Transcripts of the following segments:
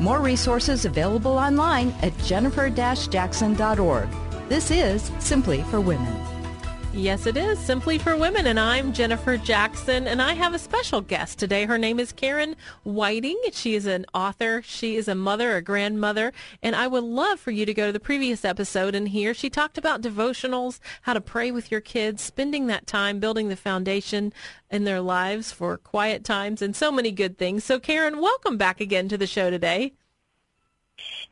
More resources available online at jennifer-jackson.org. This is Simply for Women. Yes, it is Simply for Women, and I'm Jennifer Jackson, and I have a special guest today. Her name is Karen Whiting. She is an author, she is a mother, a grandmother, and I would love for you to go to the previous episode and hear. She talked about devotionals, how to pray with your kids, spending that time building the foundation in their lives for quiet times, and so many good things. So, Karen, welcome back again to the show today.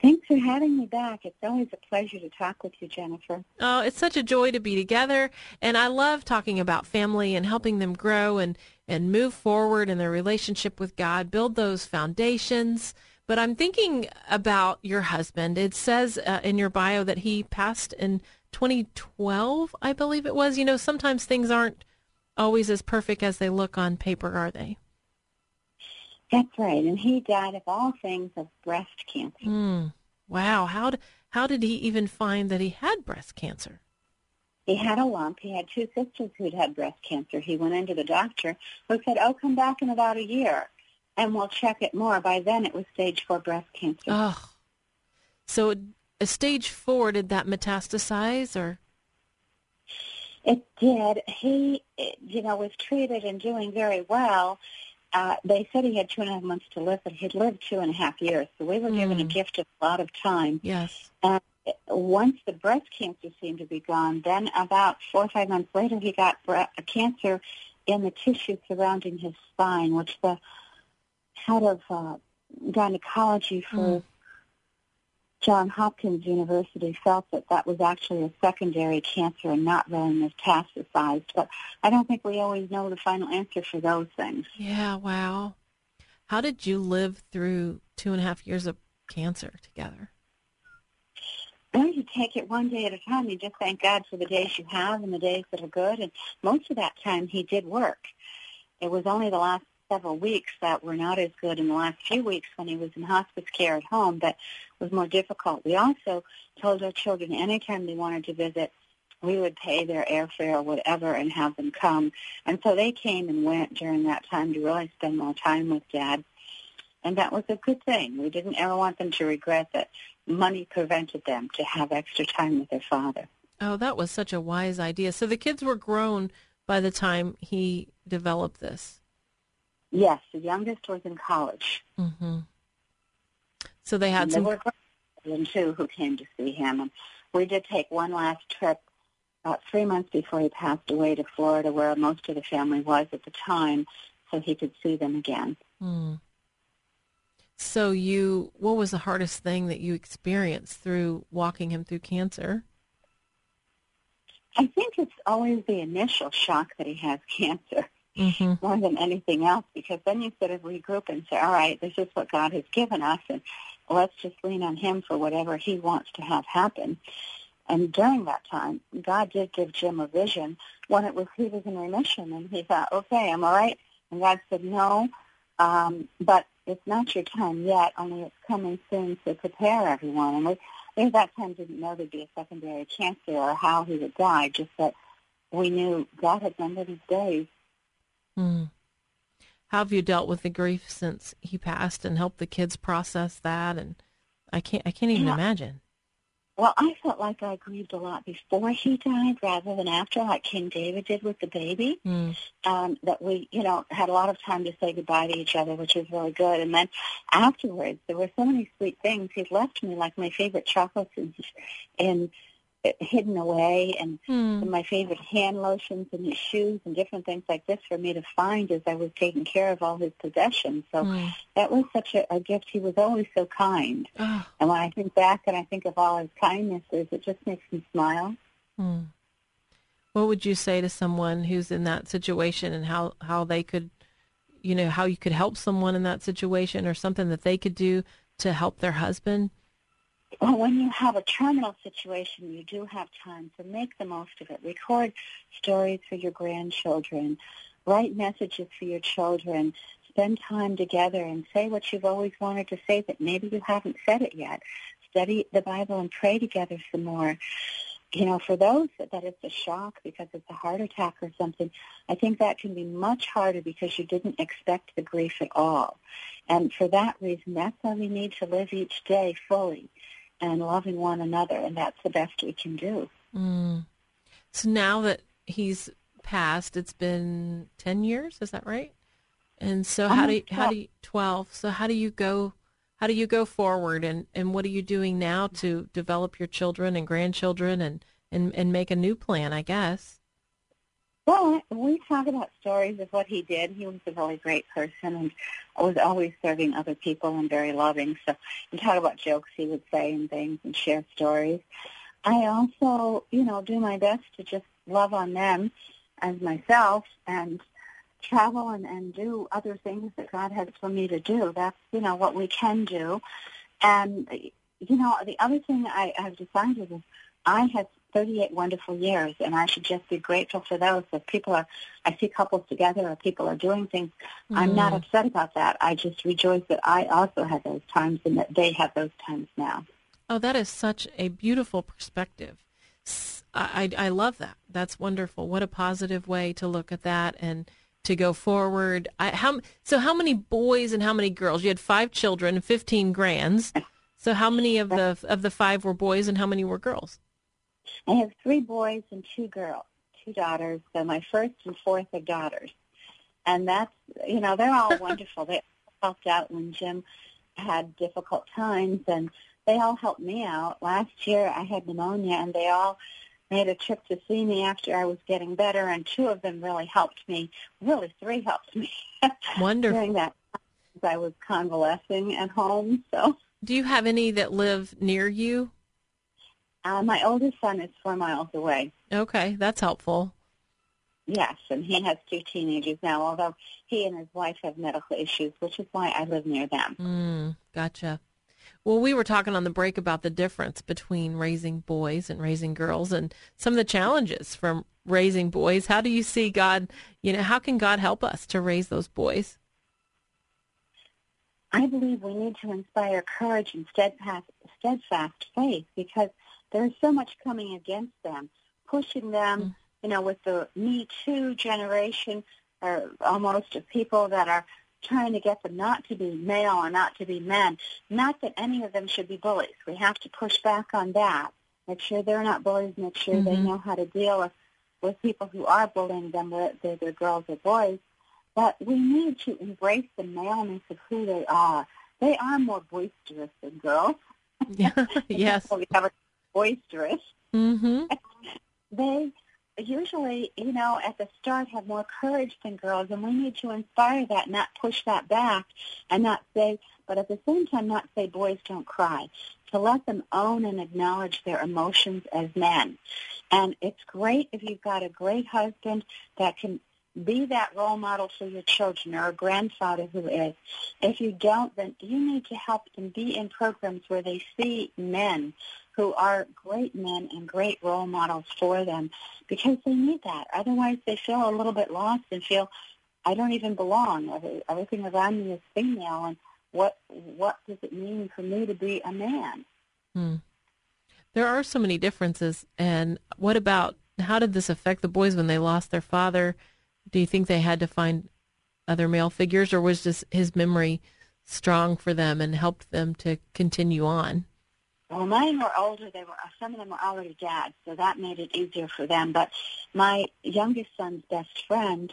Thanks for having me back. It's always a pleasure to talk with you, Jennifer. Oh, it's such a joy to be together. And I love talking about family and helping them grow and, and move forward in their relationship with God, build those foundations. But I'm thinking about your husband. It says uh, in your bio that he passed in 2012, I believe it was. You know, sometimes things aren't always as perfect as they look on paper, are they? That's right, and he died of all things of breast cancer. Mm. Wow, how did, how did he even find that he had breast cancer? He had a lump. He had two sisters who'd had breast cancer. He went into the doctor who said, "Oh, come back in about a year, and we'll check it more." By then, it was stage four breast cancer. Oh, so a stage four did that metastasize or? It did. He, you know, was treated and doing very well uh, they said he had two and a half months to live, but he'd lived two and a half years. So we were mm. given a gift of a lot of time. Yes. And once the breast cancer seemed to be gone, then about four or five months later, he got bre- a cancer in the tissue surrounding his spine, which the head of uh, gynecology for mm. John Hopkins University felt that that was actually a secondary cancer and not really metastasized. But I don't think we always know the final answer for those things. Yeah, wow. How did you live through two and a half years of cancer together? Well, you take it one day at a time. You just thank God for the days you have and the days that are good. And most of that time, he did work. It was only the last several weeks that were not as good in the last few weeks when he was in hospice care at home that was more difficult. We also told our children anytime they wanted to visit, we would pay their airfare or whatever and have them come. And so they came and went during that time to really spend more time with Dad. And that was a good thing. We didn't ever want them to regret that money prevented them to have extra time with their father. Oh, that was such a wise idea. So the kids were grown by the time he developed this. Yes, the youngest was in college. Mm-hmm. So they had and some. There were too who came to see him, and we did take one last trip about three months before he passed away to Florida, where most of the family was at the time, so he could see them again. Mm. So you, what was the hardest thing that you experienced through walking him through cancer? I think it's always the initial shock that he has cancer mm-hmm. more than anything else because then you sort of regroup and say, all right, this is what God has given us and let's just lean on him for whatever he wants to have happen. And during that time, God did give Jim a vision when it was he was in remission and he thought, okay, I'm all right. And God said, no, um, but it's not your time yet, only it's coming soon to prepare everyone. And we, we at that time didn't know there'd be a secondary cancer or how he would die, just that we knew God had numbered his days Mm. How have you dealt with the grief since he passed and helped the kids process that? And I can't, I can't even yeah. imagine. Well, I felt like I grieved a lot before he died rather than after, like King David did with the baby. Mm. Um, that we, you know, had a lot of time to say goodbye to each other, which was really good. And then afterwards, there were so many sweet things. He left me like my favorite chocolates and, and hidden away and mm. my favorite hand lotions and his shoes and different things like this for me to find as I was taking care of all his possessions. So mm. that was such a, a gift. He was always so kind. Oh. And when I think back and I think of all his kindnesses, it just makes me smile. Mm. What would you say to someone who's in that situation and how, how they could you know, how you could help someone in that situation or something that they could do to help their husband? Well, when you have a terminal situation, you do have time, so make the most of it. Record stories for your grandchildren. Write messages for your children. Spend time together and say what you've always wanted to say that maybe you haven't said it yet. Study the Bible and pray together some more you know, for those that, that it's a shock because it's a heart attack or something, I think that can be much harder because you didn't expect the grief at all. And for that reason, that's why we need to live each day fully and loving one another, and that's the best we can do. Mm. So now that he's passed, it's been 10 years, is that right? And so how do you, how do you, 12. So how do you go how do you go forward and, and what are you doing now to develop your children and grandchildren and, and, and make a new plan, I guess? Well, we talk about stories of what he did. He was a really great person and was always serving other people and very loving. So we talk about jokes he would say and things and share stories. I also, you know, do my best to just love on them as myself and travel and, and do other things that God has for me to do. That's, you know, what we can do. And, you know, the other thing I, I've decided is I have 38 wonderful years, and I should just be grateful for those. If people are, I see couples together or people are doing things, mm. I'm not mm. upset about that. I just rejoice that I also had those times and that they have those times now. Oh, that is such a beautiful perspective. I, I, I love that. That's wonderful. What a positive way to look at that and to go forward. I, how so? How many boys and how many girls? You had five children, fifteen grands. So how many of the of the five were boys and how many were girls? I have three boys and two girls, two daughters. So my first and fourth are daughters, and that's you know they're all wonderful. They helped out when Jim had difficult times, and they all helped me out. Last year I had pneumonia, and they all made a trip to see me after I was getting better, and two of them really helped me. Really, three helped me. Wonderful. During that time, I was convalescing at home. So, do you have any that live near you? Uh, my oldest son is four miles away. Okay, that's helpful. Yes, and he has two teenagers now, although he and his wife have medical issues, which is why I live near them. Mm, gotcha. Well, we were talking on the break about the difference between raising boys and raising girls and some of the challenges from raising boys. How do you see God, you know, how can God help us to raise those boys? I believe we need to inspire courage and steadfast, steadfast faith because there's so much coming against them, pushing them, mm. you know, with the Me Too generation or almost of people that are trying to get them not to be male or not to be men. Not that any of them should be bullies. We have to push back on that. Make sure they're not bullies. Make sure mm-hmm. they know how to deal with, with people who are bullying them, whether they're girls or boys. But we need to embrace the maleness of who they are. They are more boisterous than girls. Yeah. yes. we have a boisterous. Mm-hmm. They usually, you know, at the start have more courage than girls, and we need to inspire that, not push that back, and not say, but at the same time, not say boys don't cry, to let them own and acknowledge their emotions as men. And it's great if you've got a great husband that can be that role model for your children or a grandfather who is. If you don't, then you need to help them be in programs where they see men who are great men and great role models for them because they need that. Otherwise, they feel a little bit lost and feel, I don't even belong. Everything around me is female, and what what does it mean for me to be a man? Hmm. There are so many differences. And what about how did this affect the boys when they lost their father? Do you think they had to find other male figures, or was just his memory strong for them and helped them to continue on? Well, mine were older. They were some of them were already dads, so that made it easier for them. But my youngest son's best friend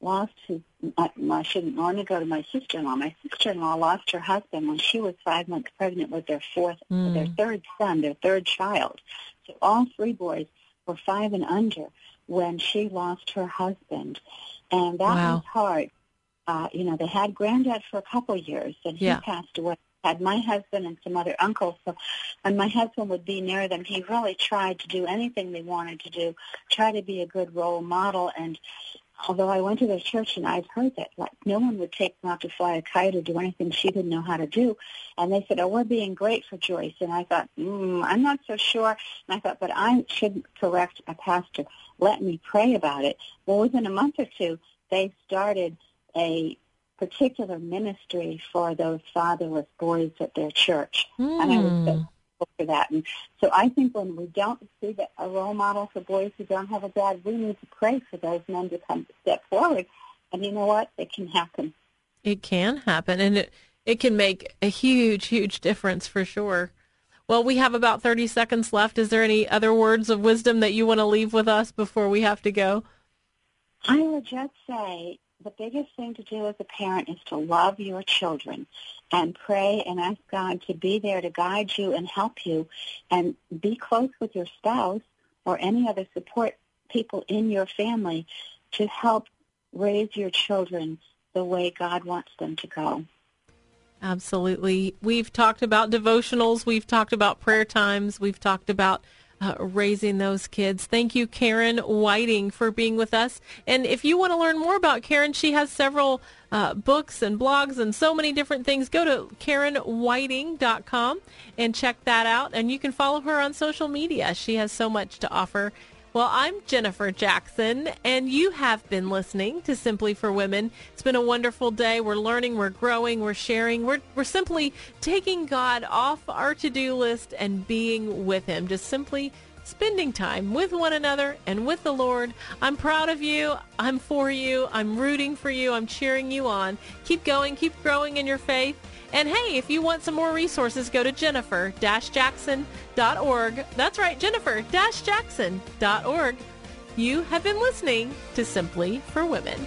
lost his. I, I shouldn't want to go to my sister-in-law. My sister-in-law lost her husband when she was five months pregnant with their fourth, mm. their third son, their third child. So all three boys were five and under when she lost her husband, and that wow. was hard. Uh, you know, they had granddad for a couple of years, and he yeah. passed away had my husband and some other uncles. So when my husband would be near them, he really tried to do anything they wanted to do, try to be a good role model. And although I went to their church and I've heard that like no one would take them out to fly a kite or do anything she didn't know how to do. And they said, oh, we're being great for Joyce. And I thought, mm, I'm not so sure. And I thought, but I should correct a pastor. Let me pray about it. Well, within a month or two, they started a particular ministry for those fatherless boys at their church. Mm. And I was so thankful for that. And so I think when we don't see that a role model for boys who don't have a dad, we need to pray for those men to come step forward. And you know what? It can happen. It can happen, and it it can make a huge, huge difference for sure. Well, we have about 30 seconds left. Is there any other words of wisdom that you want to leave with us before we have to go? I would just say the biggest thing to do as a parent is to love your children and pray and ask God to be there to guide you and help you and be close with your spouse or any other support people in your family to help raise your children the way God wants them to go. Absolutely. We've talked about devotionals, we've talked about prayer times, we've talked about uh, raising those kids. Thank you, Karen Whiting, for being with us. And if you want to learn more about Karen, she has several uh, books and blogs and so many different things. Go to KarenWhiting.com and check that out. And you can follow her on social media. She has so much to offer. Well, I'm Jennifer Jackson, and you have been listening to Simply for Women. It's been a wonderful day. We're learning, we're growing, we're sharing. We're, we're simply taking God off our to do list and being with Him, just simply spending time with one another and with the Lord. I'm proud of you. I'm for you. I'm rooting for you. I'm cheering you on. Keep going, keep growing in your faith. And hey, if you want some more resources, go to jennifer-jackson.org. That's right, jennifer-jackson.org. You have been listening to Simply for Women.